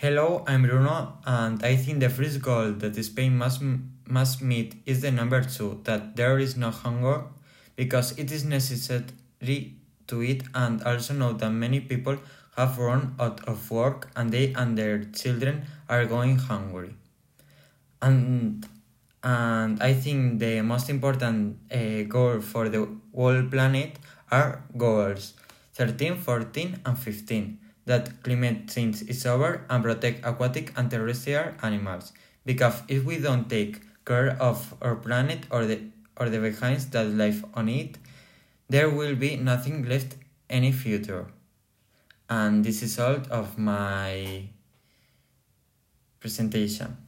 Hello, I'm Bruno, and I think the first goal that Spain must, must meet is the number two that there is no hunger because it is necessary to eat, and also know that many people have run out of work and they and their children are going hungry. And and I think the most important uh, goal for the whole planet are goals 13, 14, and 15 that climate change is over and protect aquatic and terrestrial animals. Because if we don't take care of our planet or the or the behinds that live on it, there will be nothing left any future. And this is all of my presentation.